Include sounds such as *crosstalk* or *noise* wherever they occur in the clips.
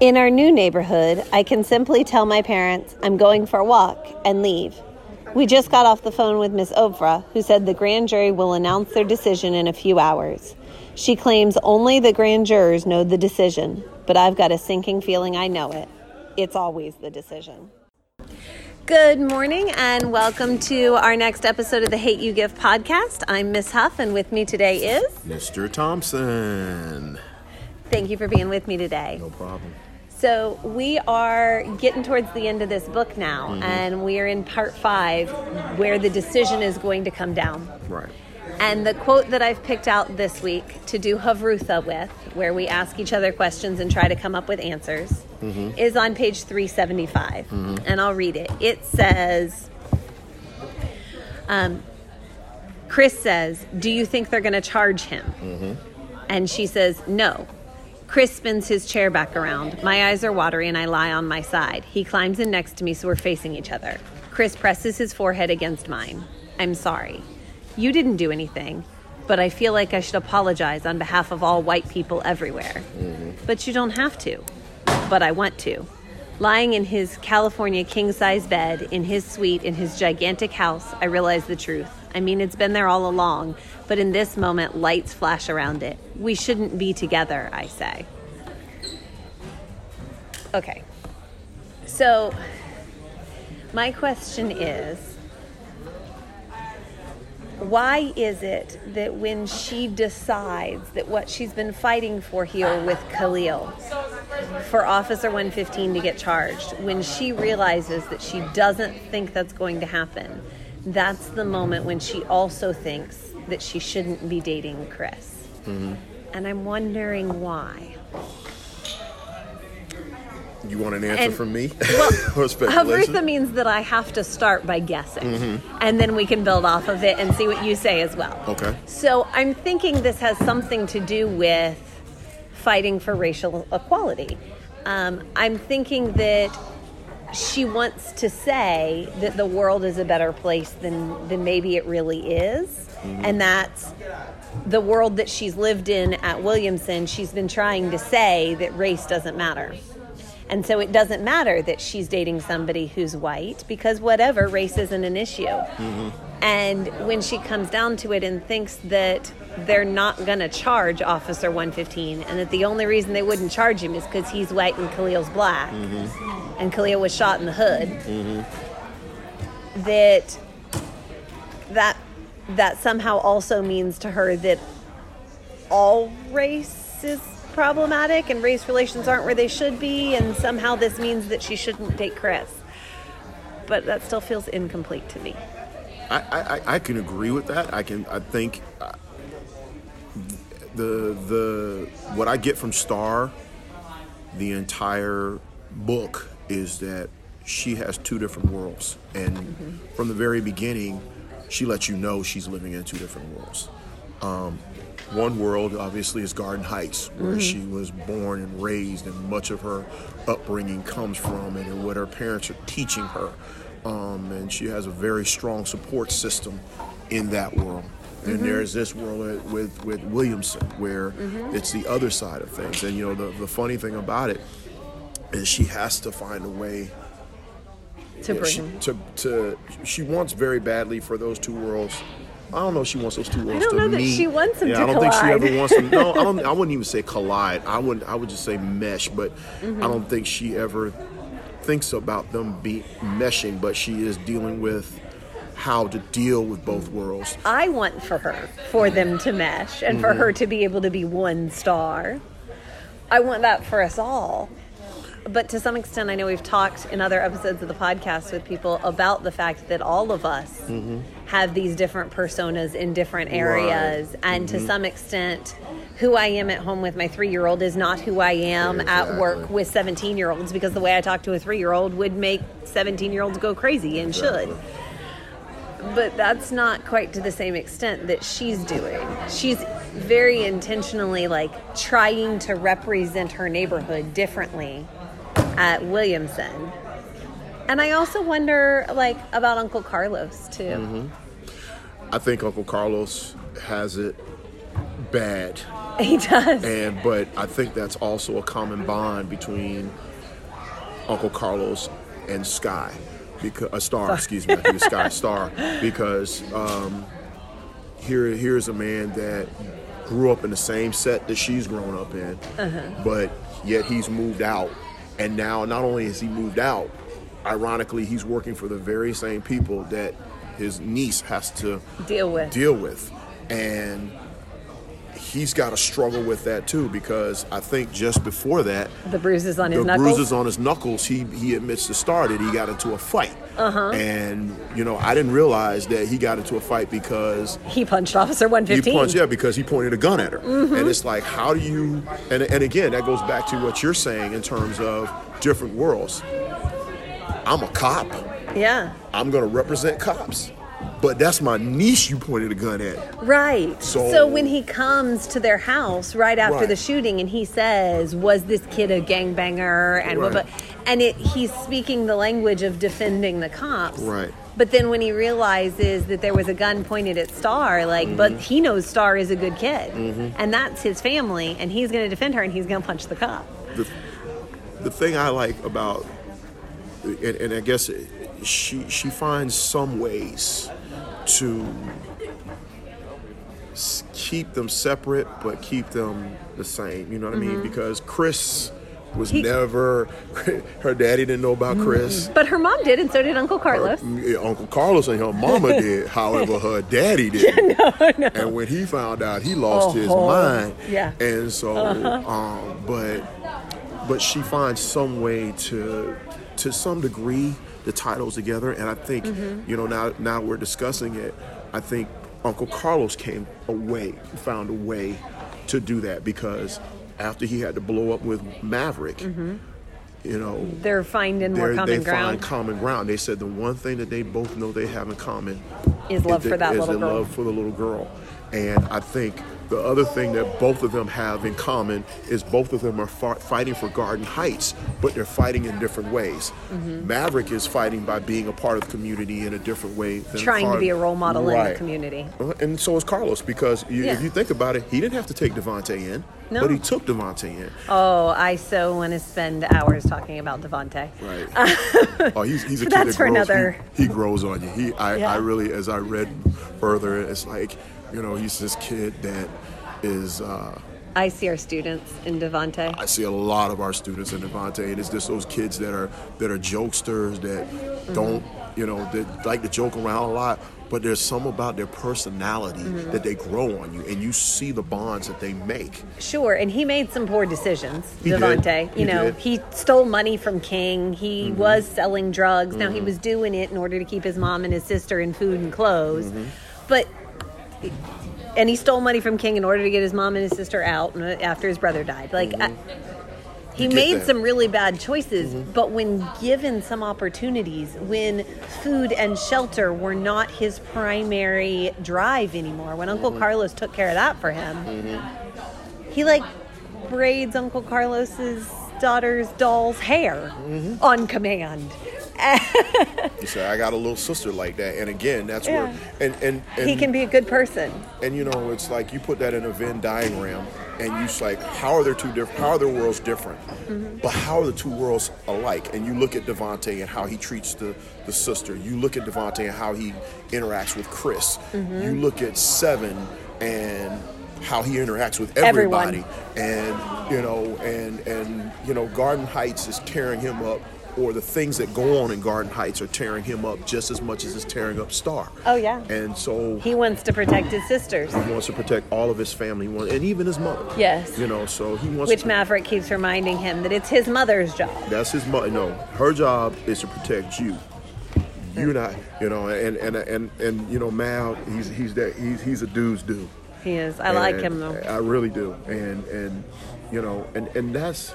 In our new neighborhood, I can simply tell my parents I'm going for a walk and leave. We just got off the phone with Miss Ofrah, who said the grand jury will announce their decision in a few hours. She claims only the grand jurors know the decision, but I've got a sinking feeling I know it. It's always the decision. Good morning and welcome to our next episode of the Hate You Give podcast. I'm Miss Huff, and with me today is Mr. Thompson. Thank you for being with me today. No problem. So, we are getting towards the end of this book now, Mm-hmm. and we are in part five where the decision is going to come down. Right. And the quote that I've picked out this week to do Havruta with, where we ask each other questions and try to come up with answers, is on page 375. And I'll read it. It says, um, Chris says, Do you think they're going to charge him? And she says, No. Chris spins his chair back around. My eyes are watery and I lie on my side. He climbs in next to me so we're facing each other. Chris presses his forehead against mine. I'm sorry. You didn't do anything, but I feel like I should apologize on behalf of all white people everywhere. Mm-hmm. But you don't have to. But I want to. Lying in his California king size bed, in his suite, in his gigantic house, I realize the truth. I mean, it's been there all along, but in this moment, lights flash around it. We shouldn't be together, I say. Okay. So, my question is why is it that when she decides that what she's been fighting for here with Khalil, for Officer 115 to get charged, when she realizes that she doesn't think that's going to happen, that's the moment when she also thinks that she shouldn't be dating Chris. Mm-hmm. And I'm wondering why. You want an answer And- from me? Well? *laughs* Havruta means that I have to start by guessing, mm-hmm. and then we can build off of it and see what you say as well. Okay. So I'm thinking this has something to do with fighting for racial equality. Um, I'm thinking that she wants to say that the world is a better place than than maybe it really is, and that's the world that she's lived in at Williamson. She's been trying to say that race doesn't matter. And so it doesn't matter that she's dating somebody who's white because whatever, race isn't an issue. Mm-hmm. And when she comes down to it and thinks that they're not going to charge Officer 115 and that the only reason they wouldn't charge him is because he's white and Khalil's black mm-hmm. and Khalil was shot in the hood, mm-hmm. that that that somehow also means to her that all race is problematic and race relations aren't where they should be and somehow this means that she shouldn't date Chris. But that still feels incomplete to me. I, I, I- can agree with that. I can. I think uh, the the what I get from Star, the entire book is that she has two different worlds, and from the very beginning, she lets you know she's living in two different worlds. Um, one world, obviously, is Garden Heights, where she was born and raised, and much of her upbringing comes from, and what her parents are teaching her. Um, and she has a very strong support system in that world. And there's this world with, with, Williamson, where it's the other side of things. And you know, the, the funny thing about it is she has to find a way To bring she, to, to she wants very badly for those two worlds. I don't know if she wants those two worlds i don't know that she wants them yeah, to I don't think she ever wants them. No, I don't. *laughs* I wouldn't even say collide. I would. I would just say mesh. But Mm-hmm. I don't think she ever thinks about them be meshing. But she is dealing with how to deal with both worlds. I want for her for them to mesh and for her to be able to be one star. I want that for us all. But to some extent, I know we've talked in other episodes of the podcast with people about the fact that all of us mm-hmm. have these different personas in different areas. And to mm-hmm. some extent, who I am at home with my three year old is not who I am at work with 17 year olds because the way I talk to a three year old would make 17 year olds go crazy and should but that's not quite to the same extent that she's doing. She's very intentionally like trying to represent her neighborhood differently at Williamson. And I also wonder like about Uncle Carlos too. Mm-hmm. I think Uncle Carlos has it bad *laughs* He does. And but I think that's also a common bond between Uncle Carlos and Sky, because a star, excuse me, it's Sky *laughs* Star, because um, here here's a man that grew up in the same set that she's grown up in, but yet he's moved out, and now not only has he moved out, ironically he's working for the very same people that his niece has to Deal with. deal with, and he's got to struggle with that too because I think just before that, the bruises on his the knuckles. bruises on his knuckles, he he admits to started. he got into a fight. Uh-huh. And you know, I didn't realize that he got into a fight because he punched Officer he 115. punched yeah because he pointed a gun at her. Mm-hmm. And it's like how do you and and again that goes back to what you're saying in terms of different worlds. I'm a cop. Yeah. I'm going to represent cops. But that's my niece you pointed a gun at. Right. So- So, when he comes to their house right after Right. the shooting and he says, "Was this kid a gangbanger?" and Right. blah, and it he's speaking the language of defending the cops. Right. But then when he realizes that there was a gun pointed at Star, like, but Mm-hmm. he knows Star is a good kid, and that's his family, and he's going to defend her, and he's going to punch the cop. the, the thing I like about, and, and I guess she she finds some ways to keep them separate, but keep them the same. You know what I mean? Mm-hmm. Because Chris was He- never *laughs* her daddy didn't know about mm-hmm. Chris. But her mom did, and so did Uncle Carlos. Her- Uncle Carlos and her mama *laughs* did. However, her daddy *laughs* didn't. And when he found out, he lost his Oh, mind. yeah. And so, uh-huh. um, but but she finds some way to to some degree the titles together. And I think mm-hmm. you know now now we're discussing it. I think Uncle Carlos came away, found a way to do that because after he had to blow up with Maverick, mm-hmm. you know, They're finding more they're- common they ground. find common ground. They said the one thing that they both know they have in common Is love the- for that is little girl. love for the little girl. And I think the other thing that both of them have in common is both of them are fi- fighting for Garden Heights, but they're fighting in different ways. Mm-hmm. Maverick is fighting by being a part of the community in a different way. Than Trying to be a role model in the community. Uh, And so is Carlos because you, Yeah. if you think about it, he didn't have to take DeVante in, No. but he took DeVante in. Oh, I so want to spend hours talking about DeVante. Right. *laughs* oh, he's, he's a kid That's that for another- He, he grows on you. He, I, Yeah. I really, as I read further, it's like, you know, he's this kid that is. Uh, I see our students in DeVante. I see a lot of our students in DeVante, and it's just those kids that are that are jokesters that Mm-hmm. don't, you know, that like to joke around a lot. But there's some about their personality Mm-hmm. that they grow on you, and you see the bonds that they make. Sure, and he made some poor decisions, He did. DeVante. He You know, did. he stole money from King. He Mm-hmm. was selling drugs. Now he was doing it in order to keep his mom and his sister in food and clothes. Mm-hmm. But and he stole money from King in order to get his mom and his sister out after his brother died. Like he Mm-hmm. You get made that. Mm-hmm. some really bad choices, but when given some opportunities, when food and shelter were not his primary drive anymore, when Mm-hmm. Uncle Carlos took care of that for him, he like braids Uncle Carlos's daughter's doll's hair Mm-hmm. on command. *laughs* You say, I got a little sister like that, and again, that's Yeah. where, and and, and He can be a good person. And you know, it's like you put that in a Venn diagram, and you like, how are their two different? How are their worlds different? Mm-hmm. But how are the two worlds alike? And you look at DeVante and how he treats the the sister. You look at DeVante and how he interacts with Chris. Mm-hmm. You look at Seven and how he interacts with Everyone. everybody. And you know, and and you know, Garden Heights is tearing him up. Or the things that go on in Garden Heights are tearing him up just as much as it's tearing up Star. Oh, yeah. And so He wants to protect his sisters, he wants to protect all of his family, and even his mother. Yes. You know, so he wants which to. Maverick keeps reminding him that it's his mother's job. That's his mother. No, her job is to protect you. You're not, you know, and and and and you know, Mal, he's he's that he's he's a dude's dude. He is. I like him though. I really do, and and you know, and and that's.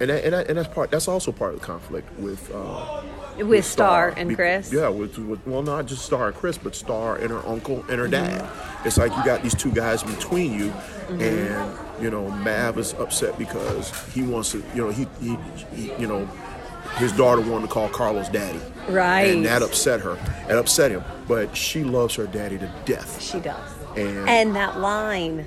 And, that, and, that, and that's part. That's also part of the conflict with uh, With Star and Be- Chris. Yeah, with, with well, not just Star and Chris, but Star and her uncle and her dad. Mm-hmm. It's like you got these two guys between you, and you know Mav is upset because he wants to. You know he, he, he you know his daughter wanted to call Carlos daddy, Right. And that upset her. It upset him, but she loves her daddy to death. She does. And- And that line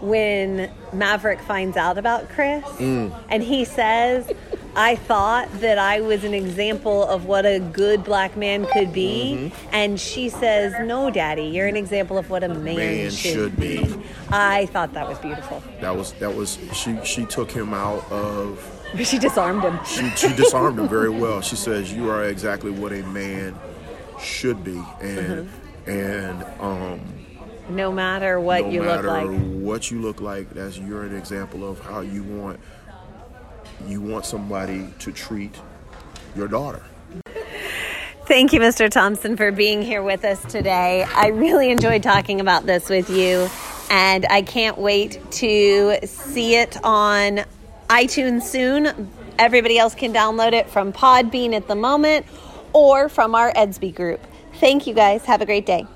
when Maverick finds out about Chris mm. and he says, I thought that I was an example of what a good black man could be. Mm-hmm. And she says, No, Daddy, you're an example of what a man, Man should, should be. be. I thought that was beautiful. That was that was she she took him out of *laughs* She disarmed him. she, she disarmed him very well. She says you are exactly what a man should be, and uh-huh. and um, No matter what no you look matter like. what you look like, that's you're an example of how you want you want somebody to treat your daughter. Thank you, Mr. Thompson, for being here with us today. I really enjoyed talking about this with you, and I can't wait to see it on iTunes soon. Everybody else can download it from Podbean at the moment or from our Edsby group. Thank you guys. Have a great day.